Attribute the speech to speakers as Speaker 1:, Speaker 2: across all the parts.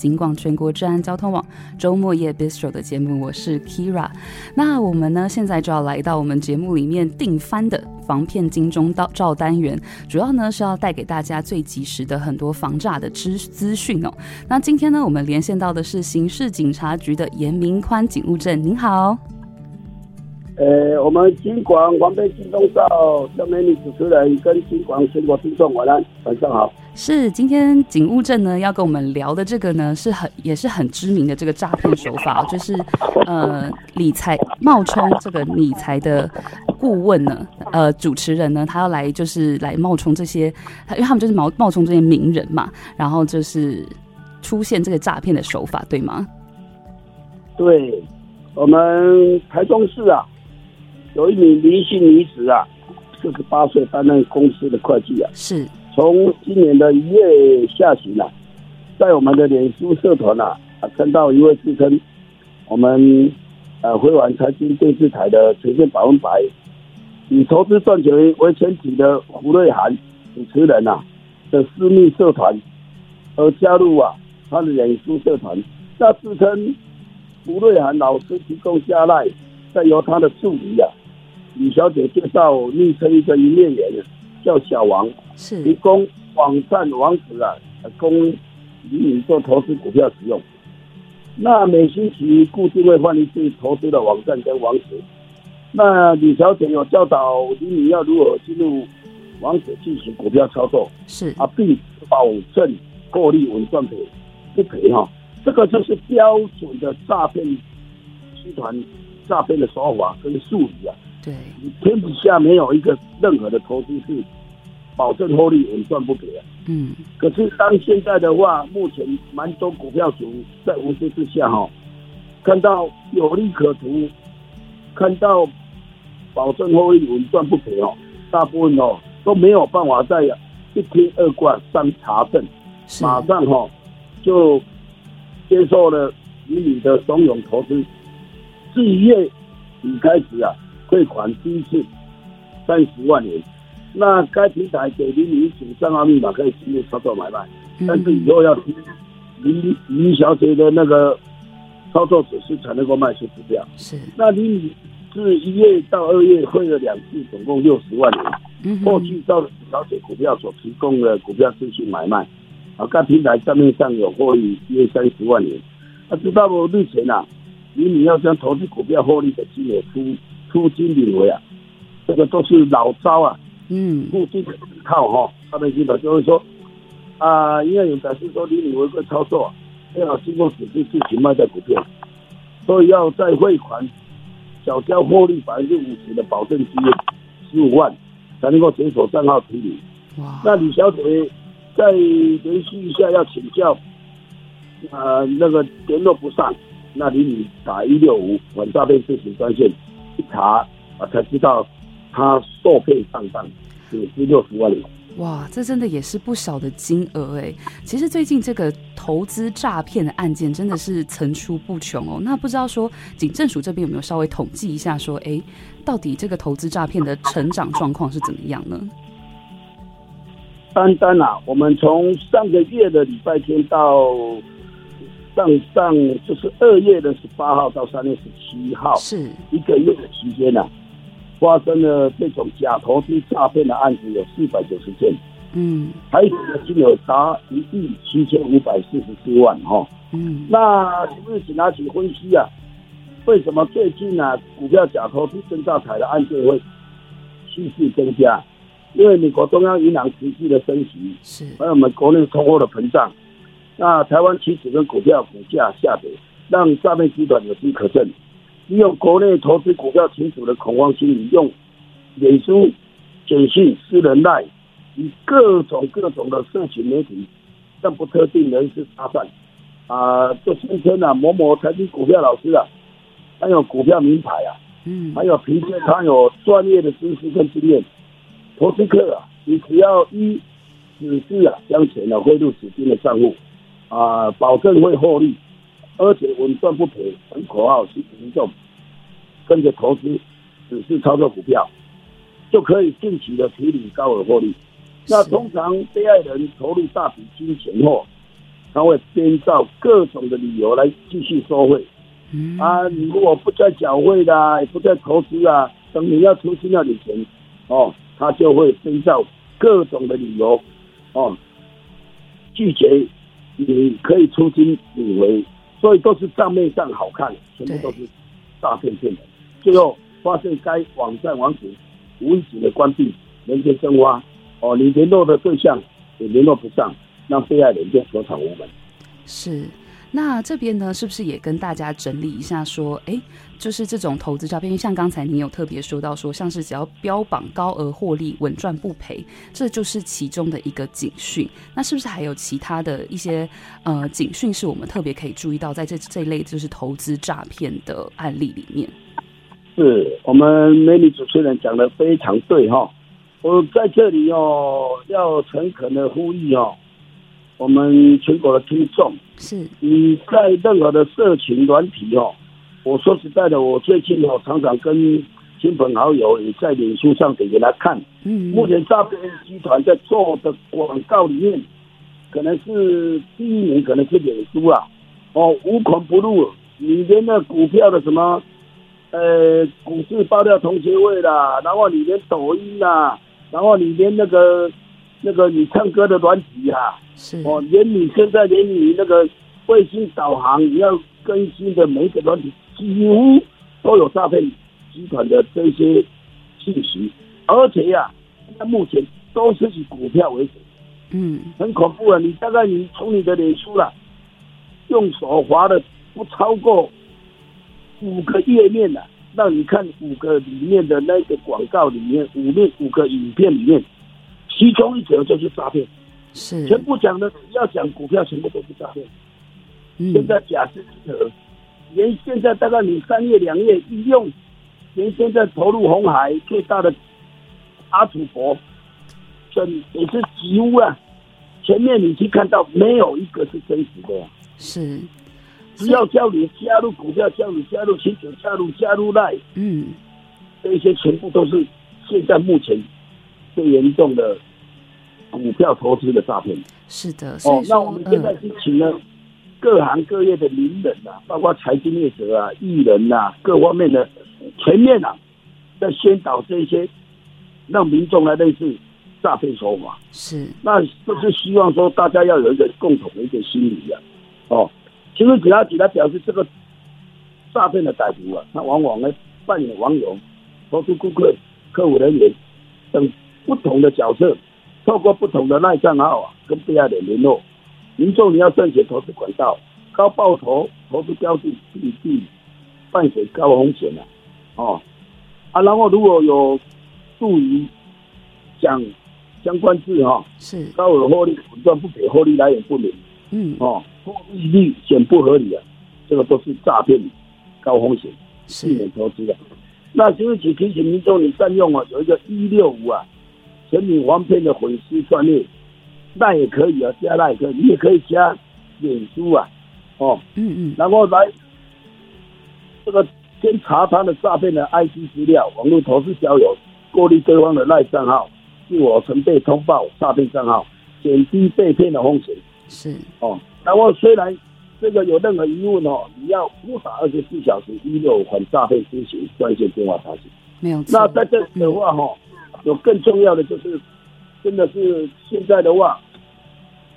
Speaker 1: 警广全国治安交通网周末夜 Bistro 的节目，我是 Kira。那我们呢，现在就要来到我们节目里面定番的防骗金钟罩单元，主要呢是要带给大家最及时的很多防诈的资资讯哦。那今天呢，我们连线到的是刑事警察局的严明宽警务正，您好。
Speaker 2: 呃，我们警广防骗金钟罩下面的主持人跟警广全国听众晚安，晚上好。
Speaker 1: 是，今天警务证呢要跟我们聊的这个呢，是很也是很知名的这个诈骗手法，就是呃理财冒充这个理财的顾问呢，呃主持人呢，他要来就是来冒充这些，因为他们就是冒冒充这些名人嘛，然后就是出现这个诈骗的手法，对吗？
Speaker 2: 对，我们台中市啊。有一名林姓女子啊，四十八岁，担任公司的会计啊。
Speaker 1: 是。
Speaker 2: 从今年的一月下旬啊，在我们的脸书社团啊，啊，看到一位自称我们呃辉煌财经电视台的呈现百分百以投资赚钱为前提的胡瑞涵主持人啊的私密社团，而加入啊他的脸书社团，那自称胡瑞涵老师提供下赖，再由他的助理啊。李小姐介绍昵称一个营业员叫小王，
Speaker 1: 是
Speaker 2: 提供网站网址啊，供李敏做投资股票使用。那每星期固定会换一次投资的网站跟网址。那李小姐有教导李敏要如何进入网址进行股票操作，
Speaker 1: 是
Speaker 2: 啊，并保证获利稳赚赔不赔哈。这个就是标准的诈骗集团诈骗的手法跟术语啊。
Speaker 1: 对，
Speaker 2: 天底下没有一个任何的投资是保证获利稳赚不赔啊。
Speaker 1: 嗯，
Speaker 2: 可是当现在的话，目前蛮多股票主在无知之下哈，看到有利可图，看到保证获利稳赚不赔哦，大部分哦都没有办法在一听二挂三查证，马上哈就接受了与你的怂恿投资，四月底开始啊。汇款第一次三十万元，那该平台给李女主账号密码可以进入操作买卖，但是以后要听李李小姐的那个操作指示才能够卖出股票。
Speaker 1: 是，那
Speaker 2: 李女是一月到二月汇了两次，总共六十万元。过去到李小姐股票所提供的股票资讯买卖，啊，该平台账面上有获利约三十万元。那知道不？目前啊，李女要将投资股票获利的金额出。出金领为啊，这个都是老招啊，
Speaker 1: 嗯，
Speaker 2: 固定的套哈，他们基本就会说啊，因为有表示说李女违规操作，要经过指示自己卖掉股票，所以要在汇款，缴交获利百分之五十的保证金十五万，才能够解锁账号处理。
Speaker 1: 哇，
Speaker 2: 那李小姐再联系一下要请教，啊，那个联络不上，那李女打一六五反诈骗咨询专线。一查啊，才知道他受骗上当，也是六十万元。
Speaker 1: 哇，这真的也是不少的金额哎。其实最近这个投资诈骗的案件真的是层出不穷哦。那不知道说警政署这边有没有稍微统计一下说，说哎，到底这个投资诈骗的成长状况是怎么样呢？
Speaker 2: 单单啊，我们从上个月的礼拜天到。上上就是二月的十八号到三月十七号，
Speaker 1: 是
Speaker 2: 一个月的期间呢、啊，发生了这种假投资诈骗的案子有四百九十件，
Speaker 1: 嗯，
Speaker 2: 还有的金额达一亿七千五百四十四万哈，
Speaker 1: 嗯，
Speaker 2: 那是不是请拿起分析啊？为什么最近呢、啊、股票假投资真诈财的案件会趋势增加？因为美国中央银行持续的升息，
Speaker 1: 是
Speaker 2: 还有我们国内通货的膨胀。那台湾期指跟股票股价下跌，让诈骗集团有机可乘，利用国内投资股票群组的恐慌心理，用脸书、简讯、私人 LINE 以各种各种的社群媒体，向不特定人士搭讪，啊，就宣称啊某某财经股票老师啊，还有股票名牌啊，
Speaker 1: 嗯，
Speaker 2: 还有凭借他有专业的知识跟经验，投资客啊，你只要依指示啊，将钱呢汇入指定的账户。啊，保证会获利，而且稳赚不赔，很口号吸引民众跟着投资，只是操作股票，就可以尽情的提领高额获利。那通常被害人投入大笔金钱后，他会编造各种的理由来继续收费。
Speaker 1: 嗯
Speaker 2: 啊，你如果不再缴费啦，也不再投资啦，等你要出新要领钱，哦，他就会编造各种的理由，哦，拒绝你可以出金你为，所以都是账面上好看，全部都是诈骗骗的。最后发现该网站网址无意间的关闭，人间蒸发，哦，你联络的对象也联络不上，让被害人就索偿无门。
Speaker 1: 是。那这边呢，是不是也跟大家整理一下，说，哎，就是这种投资诈骗，像刚才你有特别说到，说像是只要标榜高额获利、稳赚不赔，这就是其中的一个警讯。那是不是还有其他的一些呃警讯，是我们特别可以注意到，在这这一类就是投资诈骗的案例里面？
Speaker 2: 是我们美女主持人讲的非常对哈，我在这里哦，要诚恳的呼吁哦。我们全国的听众，
Speaker 1: 是。
Speaker 2: 你在任何的社群软体哦，我说实在的，我最近哦常常跟亲朋好友也在脸书上给给他看，
Speaker 1: 嗯，
Speaker 2: 目前诈骗集团在做的广告里面，可能是第一名，可能是脸书啊，哦，无孔不入，你连那股票的什么，呃，股市爆料同学会啦，然后你连抖音啦，然后你连那个。那个你唱歌的软体啊，
Speaker 1: 是
Speaker 2: 哦，连你现在连你那个卫星导航你要更新的每一个软体，几乎都有诈骗集团的这些信息，而且呀、啊，那目前都是以股票为主，
Speaker 1: 嗯，很
Speaker 2: 恐怖啊！你大概你从你的脸书了，用手滑的不超过五个页面了，让你看五个里面的那个广告里面，五面五个影片里面。其中一则就是诈骗，
Speaker 1: 是。
Speaker 2: 全部讲的要讲股票，全部都是诈骗。
Speaker 1: 嗯，
Speaker 2: 现在假设的，连现在大概你三月两月一用，连现在投入红海最大的阿土伯，这也是几乎啊，前面你去看到没有一个是真实的，
Speaker 1: 是。
Speaker 2: 只要叫你加入股票，叫你加入亲友，加入加入赖，
Speaker 1: 嗯，
Speaker 2: 这些全部都是现在目前最严重的。股票投资的诈骗
Speaker 1: 是的，
Speaker 2: 哦，那我们现在是请了各行各业的名人啊，包括财经业者啊、艺人啊，各方面的全面啊，在宣导这些，让民众来认识诈骗手法。
Speaker 1: 是，
Speaker 2: 那就是希望说大家要有一个共同的一个心理啊。哦，其实警察局他表示，这个诈骗的歹徒啊，他往往呢扮演网友、投资顾客、客服人员等不同的角色。透过不同的赖账号啊，跟被害人联络。民众你要慎选投资管道，高报酬投资标的必定伴随高风险啊。哦，啊，然后如果有助于讲相关字哈，
Speaker 1: 是
Speaker 2: 高额获利稳赚不赔，获利来源不明，
Speaker 1: 嗯，
Speaker 2: 哦，获利率显不合理啊，这个都是诈骗高风险，避免投资的。那就是请提醒民众你善用啊，有一个一六五啊。全民防骗的粉丝专业，那也可以啊，加那也可以，你也可以加脸书啊，哦，
Speaker 1: 嗯嗯，
Speaker 2: 然后来这个先查他的诈骗的 IC 资料，网络投资交友，过滤对方的赖账号，自我曾被通报诈骗账号，减低被骗的风险。
Speaker 1: 是
Speaker 2: 哦，然后虽然这个有任何疑问哦，你要拨打二十四小时一六五反诈骗咨询专线电话查询。
Speaker 1: 没有。
Speaker 2: 那在这里的话哈。嗯有更重要的就是，真的是现在的话，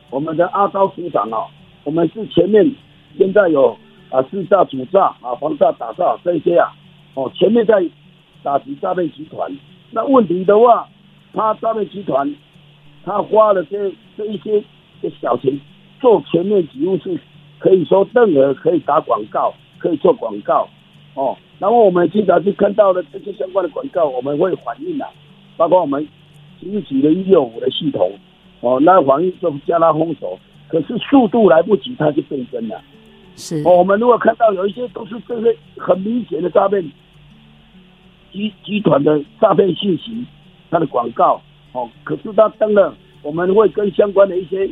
Speaker 2: 我们的阿高组长啊，我们是前面现在有啊识诈、主炸啊、防炸、打诈这些啊，哦，前面在打击诈骗集团。那问题的话，他诈骗集团他花了这这一些的小钱做前面几乎是可以说任何可以打广告，可以做广告哦。然后我们经常去看到的这些相关的广告，我们会反映啊。包括我们其实举了一六五的系统，哦，那防疫就加拉封锁，可是速度来不及，它就变真了。
Speaker 1: 是，
Speaker 2: 哦，我们如果看到有一些都是这些很明显的诈骗集集团的诈骗信息，它的广告，哦，可是它登了，我们会跟相关的一些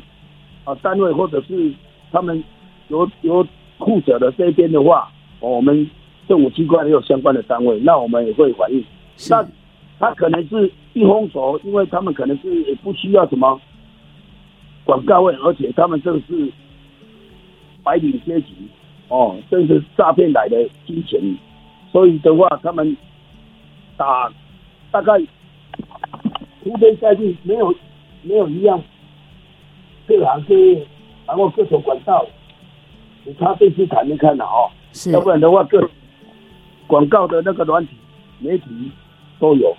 Speaker 2: 啊单位或者是他们有有负责的这边的话，哦，我们政府机关也有相关的单位，那我们也会反映。那他可能是一封锁，因为他们可能是也不需要什么广告位，而且他们这个是白领阶级，哦，这是诈骗来的金钱，所以的话，他们打大概铺天盖地，没有没有一样，各行各业，然后各种管道，你插电视台没看到哦，
Speaker 1: 是，
Speaker 2: 要不然的话，各广告的那个软体媒体都有。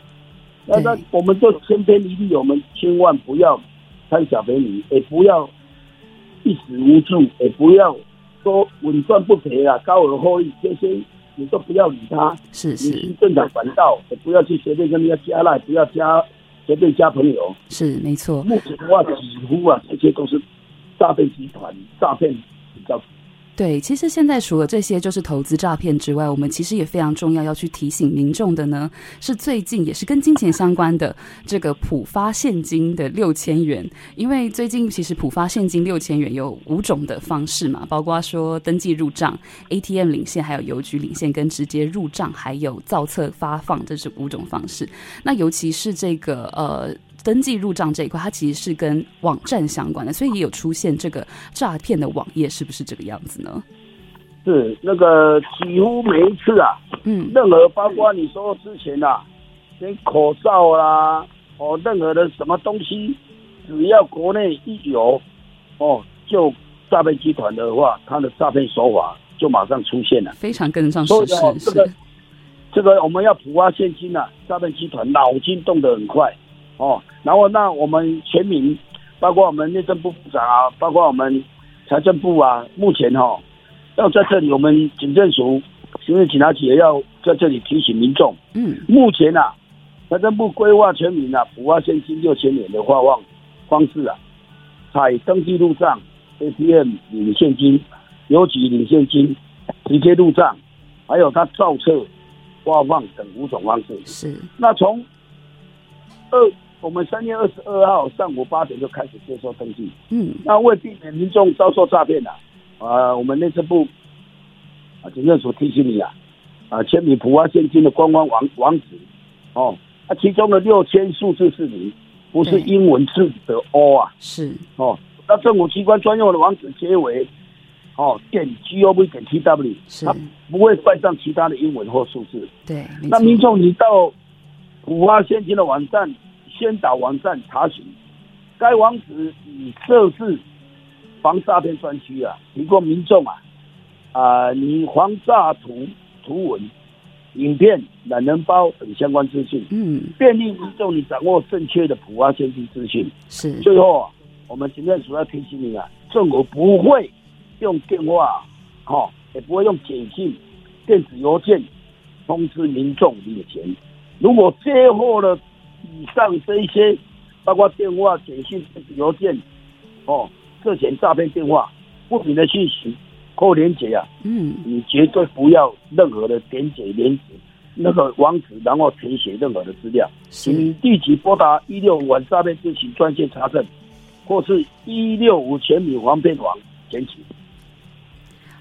Speaker 2: 那那我们就千篇一律，我们千万不要贪小便宜，也不要一时无助，也不要说稳赚不赔啊，高额获利这些你都不要理他。
Speaker 1: 是是，
Speaker 2: 你正常管道，也不要去随便跟人家加赖，不要加随便加朋友。
Speaker 1: 是没错。
Speaker 2: 目前的话，几乎啊，这些都是诈骗集团诈骗比较。
Speaker 1: 对，其实现在除了这些就是投资诈骗之外，我们其实也非常重要要去提醒民众的呢，是最近也是跟金钱相关的这个普发现金的六千元。因为最近其实普发现金六千元有五种的方式嘛，包括说登记入账、ATM 领现、还有邮局领现跟直接入账，还有造册发放，这是五种方式。那尤其是这个呃。登记入账这一块，它其实是跟网站相关的，所以也有出现这个诈骗的网页，是不是这个样子呢？
Speaker 2: 是那个几乎每一次啊，嗯，任何包括你说之前啊，连口罩啦，哦，任何的什么东西，只要国内一有，哦，就诈骗集团的话，他的诈骗手法就马上出现了，
Speaker 1: 非常跟得上时事。
Speaker 2: 这个这个我们要普发现金啊，诈骗集团脑筋动得很快。哦，然后那我们全民，包括我们内政部部长啊，包括我们财政部啊，目前哈、哦，要在这里，我们警政署行政警察局也要在这里提醒民众，嗯，目前啊，财政部规划全民啊，普发现金六千元的发放方式啊，采登记入账、ATM 领现金、邮局领现金、直接入账，还有他造册发放等五种方式。
Speaker 1: 是，
Speaker 2: 那从二。我们三月二十二号上午八点就开始接受登记。嗯，那为避免民众遭受诈骗呢，啊，我们内政部啊，警政署提醒你啊，啊，千里普发现金的官方网网址，哦，啊，其中的六千数字是零，不是英文字的 O 啊，
Speaker 1: 是
Speaker 2: 哦，那政府机关专用的网址皆为哦点 gov 点 tw，是，它不会带上其他的英文或数字。
Speaker 1: 对，
Speaker 2: 那民众你到普发现金的网站。先导网站查询，该网址已设置防诈骗专区啊，提供民众啊啊，你防诈图图文、影片、懒人包等相关资讯，嗯，便利民众你掌握正确的普发现金资讯。
Speaker 1: 是，
Speaker 2: 最后啊，我们行政署要提醒你啊，政府不会用电话，哈，也不会用简讯、电子邮件通知民众领钱。如果接获了。以上这一些，包括电话、简讯、邮件，哦，涉嫌诈骗电话、不明的信息或连接啊，嗯，你绝对不要任何的点解连接那个网址，然后填写任何的资料，请你立即拨打一六五反诈骗咨询专线查证，或是一六五全民防骗网检举。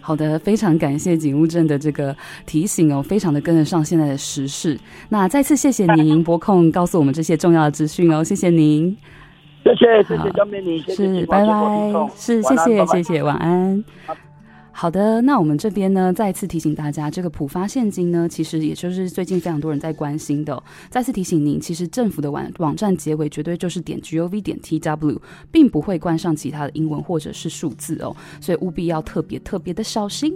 Speaker 1: 好的，非常感谢警务镇的这个提醒哦，非常的跟得上现在的时事。那再次谢谢您拨空告诉我们这些重要的资讯哦，谢谢您，
Speaker 2: 谢谢谢谢张美妮，
Speaker 1: 是拜拜，是谢谢谢谢，晚安。好的，那我们这边呢，再次提醒大家，这个普发现金呢，其实也就是最近非常多人在关心的。再次提醒您，其实政府的网网站结尾绝对就是点 gov 点 tw，并不会冠上其他的英文或者是数字哦，所以务必要特别特别的小心。